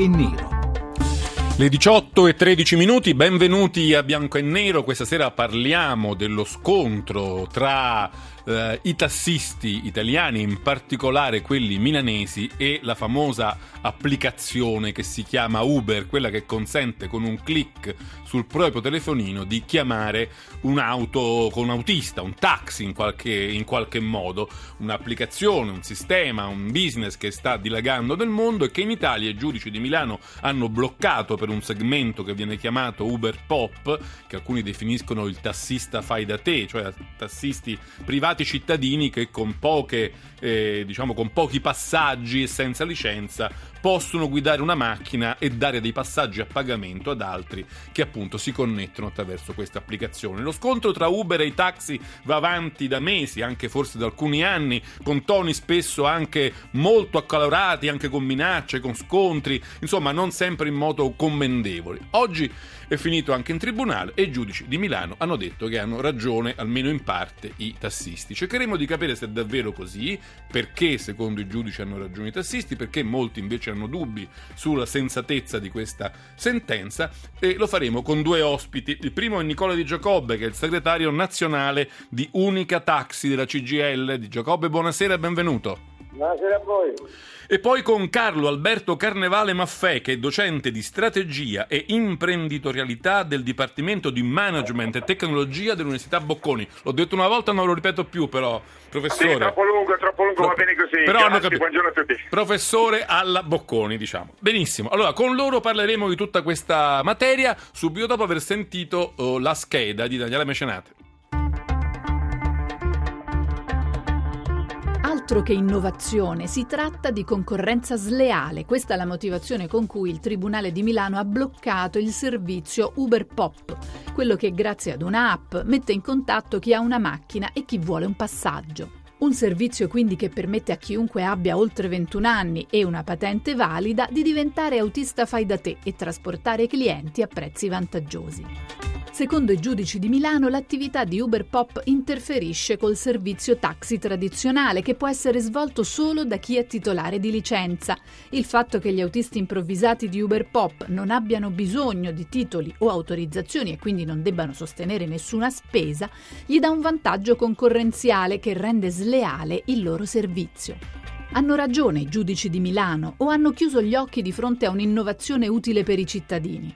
e nero. Le 18 e 13 minuti, benvenuti a Bianco e Nero. Questa sera parliamo dello scontro tra eh, i tassisti italiani, in particolare quelli milanesi, e la famosa applicazione che si chiama Uber, quella che consente con un clic sul proprio telefonino di chiamare un'auto con un autista, un taxi in qualche, in qualche modo, un'applicazione, un sistema, un business che sta dilagando nel mondo e che in Italia i giudici di Milano hanno bloccato per un segmento che viene chiamato Uber Pop, che alcuni definiscono il tassista fai da te, cioè tassisti privati cittadini che con poche, eh, diciamo con pochi passaggi e senza licenza possono guidare una macchina e dare dei passaggi a pagamento ad altri che appunto si connettono attraverso questa applicazione. Lo scontro tra Uber e i taxi va avanti da mesi, anche forse da alcuni anni, con toni spesso anche molto accalorati, anche con minacce, con scontri, insomma non sempre in modo commendevoli. Oggi è finito anche in tribunale e i giudici di Milano hanno detto che hanno ragione, almeno in parte, i tassisti. Cercheremo di capire se è davvero così, perché secondo i giudici hanno ragione i tassisti, perché molti invece hanno dubbi sulla sensatezza di questa sentenza e lo faremo con due ospiti. Il primo è Nicola Di Giacobbe, che è il segretario nazionale di Unica Taxi della CGL. Di Giacobbe, buonasera e benvenuto. Buonasera a voi. E poi con Carlo Alberto Carnevale Maffè, che è docente di strategia e imprenditorialità del Dipartimento di Management e Tecnologia dell'Università Bocconi. L'ho detto una volta, non lo ripeto più, però, professore. Sì, troppo lungo, troppo lungo, va bene così. Però hanno capito. Buongiorno a tutti. Professore alla Bocconi, diciamo. Benissimo. Allora, con loro parleremo di tutta questa materia subito dopo aver sentito uh, la scheda di Daniela Mecenate. Altro che innovazione, si tratta di concorrenza sleale. Questa è la motivazione con cui il Tribunale di Milano ha bloccato il servizio Uber Pop, quello che grazie ad un'app mette in contatto chi ha una macchina e chi vuole un passaggio. Un servizio quindi che permette a chiunque abbia oltre 21 anni e una patente valida di diventare autista fai da te e trasportare clienti a prezzi vantaggiosi. Secondo i giudici di Milano, l'attività di Uber Pop interferisce col servizio taxi tradizionale che può essere svolto solo da chi è titolare di licenza. Il fatto che gli autisti improvvisati di Uber Pop non abbiano bisogno di titoli o autorizzazioni e quindi non debbano sostenere nessuna spesa, gli dà un vantaggio concorrenziale che rende sleale il loro servizio. Hanno ragione i giudici di Milano o hanno chiuso gli occhi di fronte a un'innovazione utile per i cittadini?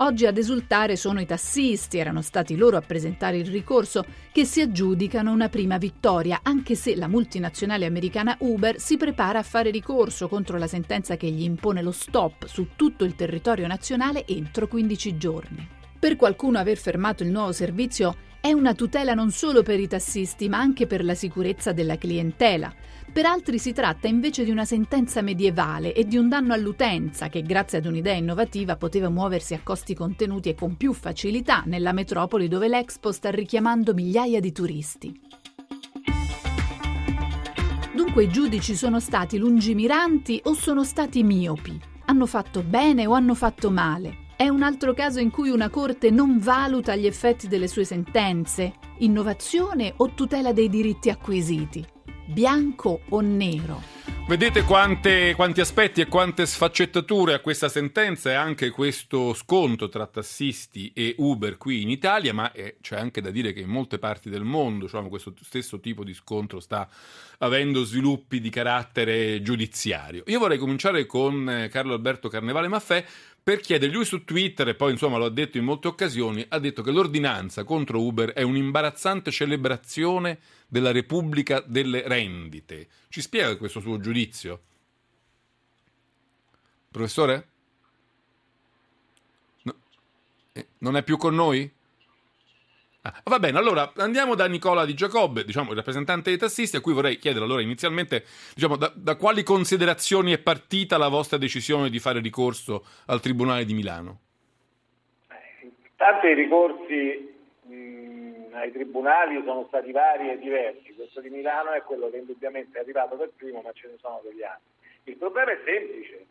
Oggi ad esultare sono i tassisti, erano stati loro a presentare il ricorso, che si aggiudicano una prima vittoria, anche se la multinazionale americana Uber si prepara a fare ricorso contro la sentenza che gli impone lo stop su tutto il territorio nazionale entro 15 giorni. Per qualcuno aver fermato il nuovo servizio è una tutela non solo per i tassisti, ma anche per la sicurezza della clientela. Per altri si tratta invece di una sentenza medievale e di un danno all'utenza che, grazie ad un'idea innovativa, poteva muoversi a costi contenuti e con più facilità nella metropoli dove l'Expo sta richiamando migliaia di turisti. Dunque i giudici sono stati lungimiranti o sono stati miopi? Hanno fatto bene o hanno fatto male? È un altro caso in cui una corte non valuta gli effetti delle sue sentenze, innovazione o tutela dei diritti acquisiti bianco o nero. Vedete quante, quanti aspetti e quante sfaccettature a questa sentenza e anche questo sconto tra tassisti e Uber qui in Italia, ma è, c'è anche da dire che in molte parti del mondo diciamo, questo stesso tipo di scontro sta avendo sviluppi di carattere giudiziario. Io vorrei cominciare con eh, Carlo Alberto Carnevale Maffè per chiedere, lui su Twitter, e poi insomma lo ha detto in molte occasioni, ha detto che l'ordinanza contro Uber è un'imbarazzante celebrazione della Repubblica delle rendite. Ci spiega questo suo giudizio? Professore? No. Eh, non è più con noi? Ah, va bene, allora andiamo da Nicola Di Giacobbe, diciamo il rappresentante dei tassisti, a cui vorrei chiedere allora inizialmente diciamo, da, da, quali considerazioni è partita la vostra decisione di fare ricorso al Tribunale di Milano? Intanto i ricorsi ai tribunali sono stati vari e diversi, questo di Milano è quello che indubbiamente è arrivato per primo, ma ce ne sono degli altri. Il problema è semplice,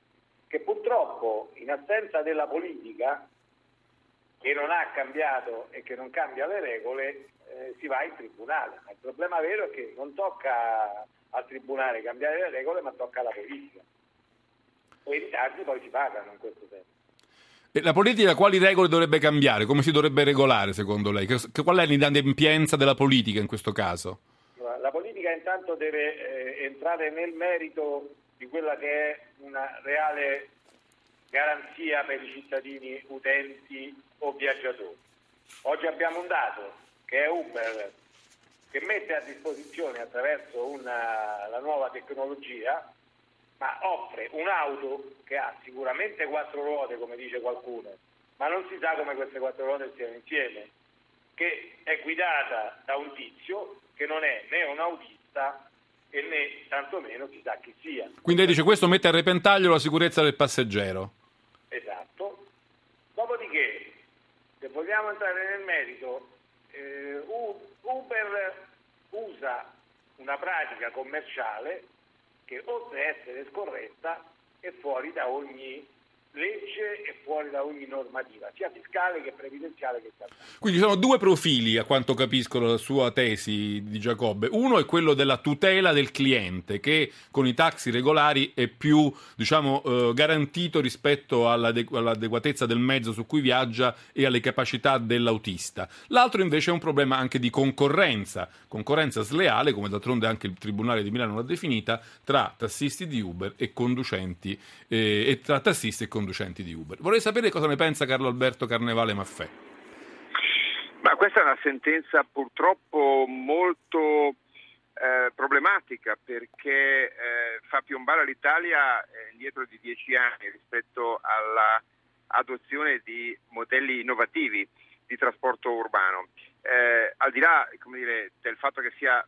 che purtroppo in assenza della politica, che non ha cambiato e che non cambia le regole, eh, si va in tribunale. Ma il problema vero è che non tocca al tribunale cambiare le regole, ma tocca alla politica. e i ritardi poi si pagano in questo senso. E la politica quali regole dovrebbe cambiare? Come si dovrebbe regolare secondo lei? Che, qual è l'inadempienza della politica in questo caso? La politica intanto deve eh, entrare nel merito di quella che è una reale garanzia per i cittadini utenti o viaggiatori. Oggi abbiamo un dato che è Uber che mette a disposizione attraverso una, la nuova tecnologia, ma offre un'auto che ha sicuramente quattro ruote, come dice qualcuno, ma non si sa come queste quattro ruote stiano insieme, che è guidata da un tizio che non è né un autista e né tantomeno si sa chi sia. Quindi lei dice questo mette a repentaglio la sicurezza del passeggero. Esatto. Dopodiché, se vogliamo entrare nel merito, eh, Uber usa una pratica commerciale che oltre a essere scorretta è fuori da ogni legge e fuori da ogni normativa, sia fiscale che previdenziale che statale. Quindi ci sono due profili, a quanto capisco la sua tesi di Giacobbe. Uno è quello della tutela del cliente, che con i taxi regolari è più diciamo, eh, garantito rispetto all'ade- all'adeguatezza del mezzo su cui viaggia e alle capacità dell'autista. L'altro invece è un problema anche di concorrenza, concorrenza sleale, come d'altronde anche il Tribunale di Milano l'ha definita, tra tassisti di Uber e conducenti eh, e tra tassisti e conducenti conducenti di Uber. Vorrei sapere cosa ne pensa Carlo Alberto Carnevale Maffè. Ma questa è una sentenza purtroppo molto eh, problematica perché eh, fa piombare l'Italia eh, indietro di dieci anni rispetto all'adozione di modelli innovativi di trasporto urbano. Eh, al di là dire, del fatto che sia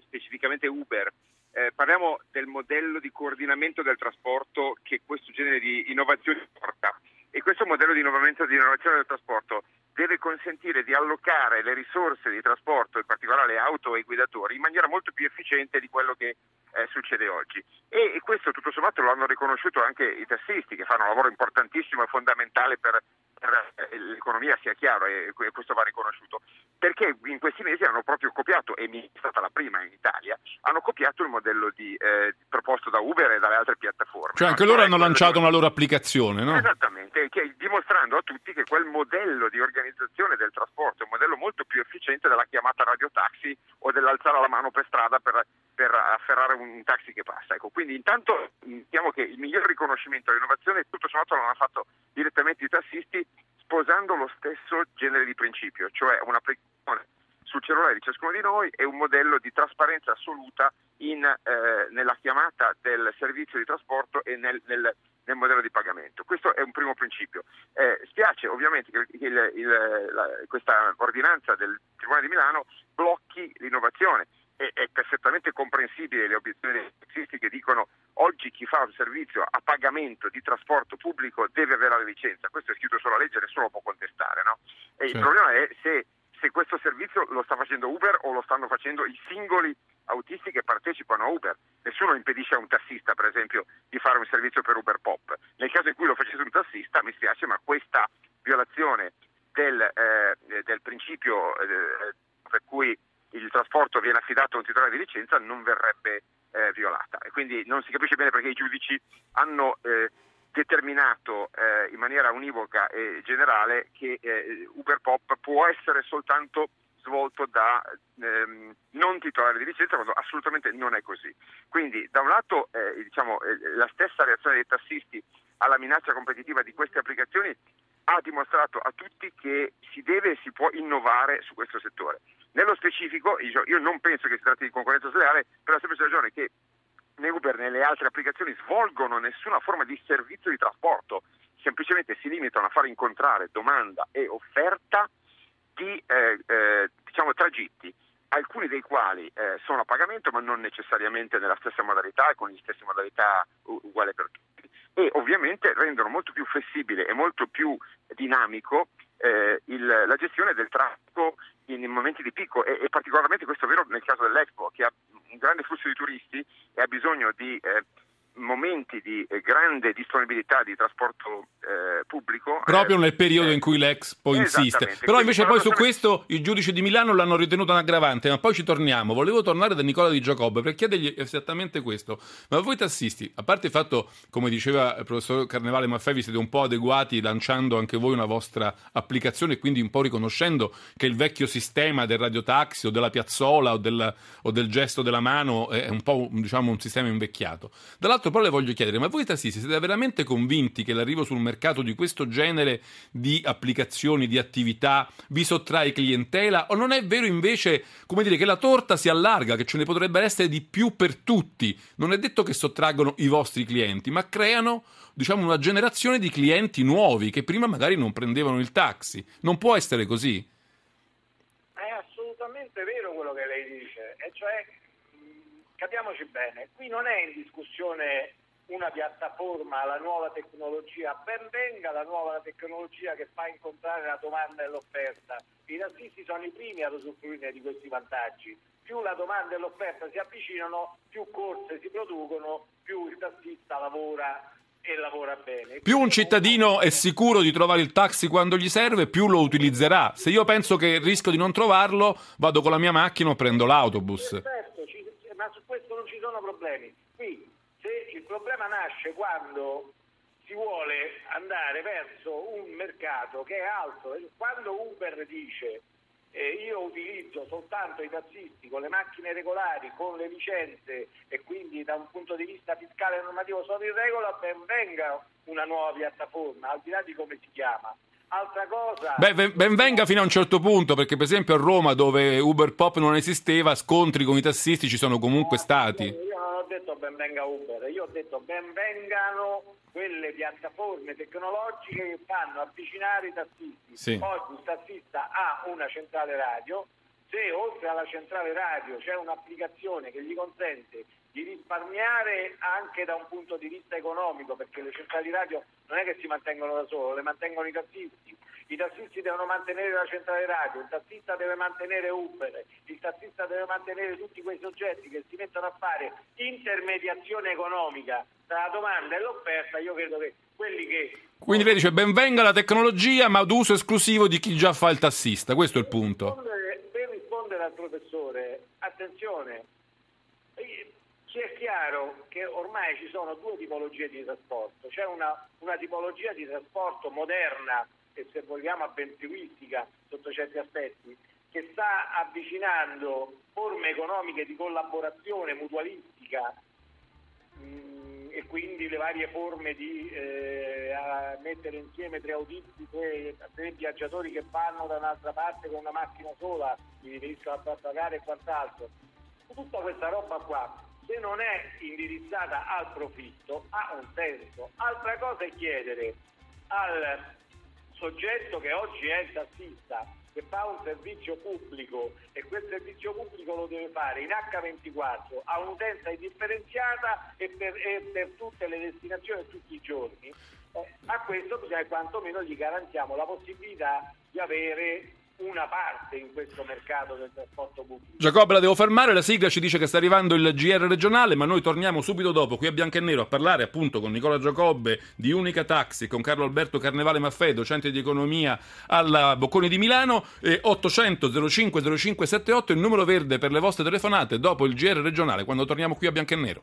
specificamente Uber eh, parliamo del modello di coordinamento del trasporto che questo genere di innovazioni porta e questo modello di innovazione, di innovazione del trasporto deve consentire di allocare le risorse di trasporto, in particolare auto e guidatori, in maniera molto più efficiente di quello che eh, succede oggi. E, e, questo tutto sommato lo hanno riconosciuto anche i tassisti che fanno un lavoro importantissimo e fondamentale per eh, l'economia sia chiaro e questo va riconosciuto, perché in questi mesi hanno proprio copiato, e mi è stata la prima in Italia, hanno copiato il modello di, eh, proposto da Uber e dalle altre piattaforme. Cioè anche loro hanno lanciato una loro applicazione, no? Esattamente, che, dimostrando a tutti che quel modello di organizzazione del trasporto è un modello molto più efficiente della chiamata radiotaxi o dell'alzare la mano per strada per, per afferrare un taxi che passa. Ecco, quindi intanto diciamo che il miglior riconoscimento all'innovazione tutto sommato l'hanno fatto direttamente i tassisti sposando lo stesso genere di principio, cioè un'applicazione sul cellulare di ciascuno di noi e un modello di trasparenza assoluta in, eh, nella chiamata del servizio di trasporto e nel, nel, nel, modello di pagamento. Questo è un primo principio. Eh, spiace ovviamente che il, il, la, questa ordinanza del Tribunale di Milano blocchi l'innovazione è, è perfettamente comprensibile le obiezioni dei taxisti che dicono oggi chi fa un servizio a pagamento di trasporto pubblico deve avere la licenza, questo è scritto sulla legge, nessuno può contestare, no? E sì. il problema è se, se, questo servizio lo sta facendo Uber o lo stanno facendo i singoli autisti che partecipano a Uber. Nessuno impedisce a un tassista, per esempio, di fare un servizio per Uber Pop. Nel caso in cui lo facesse un tassista, mi spiace, ma questa violazione del, eh, del principio eh, per cui il trasporto viene affidato a un titolare di licenza non verrebbe eh, violata e quindi non si capisce bene perché i giudici hanno eh, determinato eh, in maniera univoca e generale che eh, Uber Pop può essere soltanto svolto da ehm, non titolari di licenza quando assolutamente non è così. Quindi da un lato eh, diciamo, eh, la stessa reazione dei tassisti alla minaccia competitiva di queste applicazioni ha dimostrato a tutti che si deve e si può innovare su questo settore. Nello specifico, io non penso che si tratti di concorrenza sleale per la semplice ragione che né Uber né le altre applicazioni svolgono nessuna forma di servizio di trasporto, semplicemente si limitano a far incontrare domanda e offerta di eh, eh, diciamo, tragitti, alcuni dei quali eh, sono a pagamento ma non necessariamente nella stessa modalità e con le stesse modalità uguali per tutti. E ovviamente rendono molto più flessibile e molto più dinamico eh, il, la gestione del traffico in, momenti di picco e, e, particolarmente questo è vero nel caso dell'Expo che ha un grande flusso di turisti e ha bisogno di eh, momenti di eh, grande disponibilità di trasporto eh, pubblico. Proprio eh, nel periodo in cui l'Expo insiste. Però invece poi su questo il giudice di Milano l'hanno ritenuto un aggravante, ma poi ci torniamo. Volevo tornare da Nicola Di Giacobbe per chiedergli esattamente questo. Ma voi tassisti, a parte il fatto, come diceva il professor Carnevale Maffei, vi siete un po' adeguati lanciando anche voi una vostra applicazione e quindi un po' riconoscendo che il vecchio sistema del radiotaxi o della piazzola o del, o del gesto della mano è un po' diciamo, un sistema invecchiato. Dall'altro però le voglio chiedere, ma voi tassisti siete veramente convinti che l'arrivo sul mercato di questo genere di applicazioni, di attività vi sottrae clientela o non è vero invece, come dire, che la torta si allarga, che ce ne potrebbe essere di più per tutti? Non è detto che sottraggono i vostri clienti, ma creano diciamo una generazione di clienti nuovi che prima magari non prendevano il taxi. Non può essere così. È assolutamente vero quello che lei dice, e cioè capiamoci bene, qui non è in discussione una piattaforma, la nuova tecnologia, ben venga la nuova tecnologia che fa incontrare la domanda e l'offerta. I tassisti sono i primi ad usufruire di questi vantaggi. Più la domanda e l'offerta si avvicinano, più corse si producono, più il tassista lavora e lavora bene. Più un cittadino è sicuro di trovare il taxi quando gli serve, più lo utilizzerà. Se io penso che rischio di non trovarlo, vado con la mia macchina o prendo l'autobus. Certo, ma su questo non sono problemi. Qui se il problema nasce quando si vuole andare verso un mercato che è alto, quando Uber dice eh, io utilizzo soltanto i tassisti con le macchine regolari, con le licenze e quindi da un punto di vista fiscale e normativo sono in regola, ben venga una nuova piattaforma, al di là di come si chiama. Altra cosa. Beh, ben venga fino a un certo punto, perché per esempio a Roma, dove Uber Pop non esisteva, scontri con i tassisti ci sono comunque stati. Io non ho detto ben venga Uber, io ho detto ben vengano quelle piattaforme tecnologiche che fanno avvicinare i tassisti. Sì. Oggi il tassista ha una centrale radio, se oltre alla centrale radio c'è un'applicazione che gli consente di risparmiare anche da un punto di vista economico, perché le centrali radio non è che si mantengono da solo, le mantengono i tassisti. I tassisti devono mantenere la centrale radio, il tassista deve mantenere Uber, il tassista deve mantenere tutti quei soggetti che si mettono a fare intermediazione economica tra la domanda e l'offerta. Io credo che quelli che. Quindi lei dice ben venga la tecnologia, ma ad uso esclusivo di chi già fa il tassista. Questo è il punto. Per rispondere, per rispondere al professore, attenzione ci è chiaro che ormai ci sono due tipologie di trasporto, c'è una, una tipologia di trasporto moderna e se vogliamo avventuristica sotto certi aspetti, che sta avvicinando forme economiche di collaborazione mutualistica mh, mm, e quindi le varie forme di eh, mettere insieme tre autisti, tre, tre, viaggiatori che vanno da un'altra parte con una macchina sola, li riescono a far pagare e quant'altro. Tutta questa roba qua se non è indirizzata al profitto ha un senso. Altra cosa è chiedere al soggetto che oggi è il tassista che fa un servizio pubblico e quel servizio pubblico lo deve fare in H24 a un'utenza indifferenziata e per, e per tutte le destinazioni tutti i giorni, eh, a questo bisogna quantomeno gli garantiamo la possibilità di avere una parte in questo mercato del trasporto pubblico. Giacobbe, la devo fermare, la sigla ci dice che sta arrivando il GR regionale, ma noi torniamo subito dopo qui a Bianco e Nero a parlare appunto con Nicola Giacobbe di Unica Taxi, con Carlo Alberto Carnevale Maffei, docente di economia alla Bocconi di Milano, e 800 05 0578 il numero verde per le vostre telefonate dopo il GR regionale quando torniamo qui a Bianco e Nero.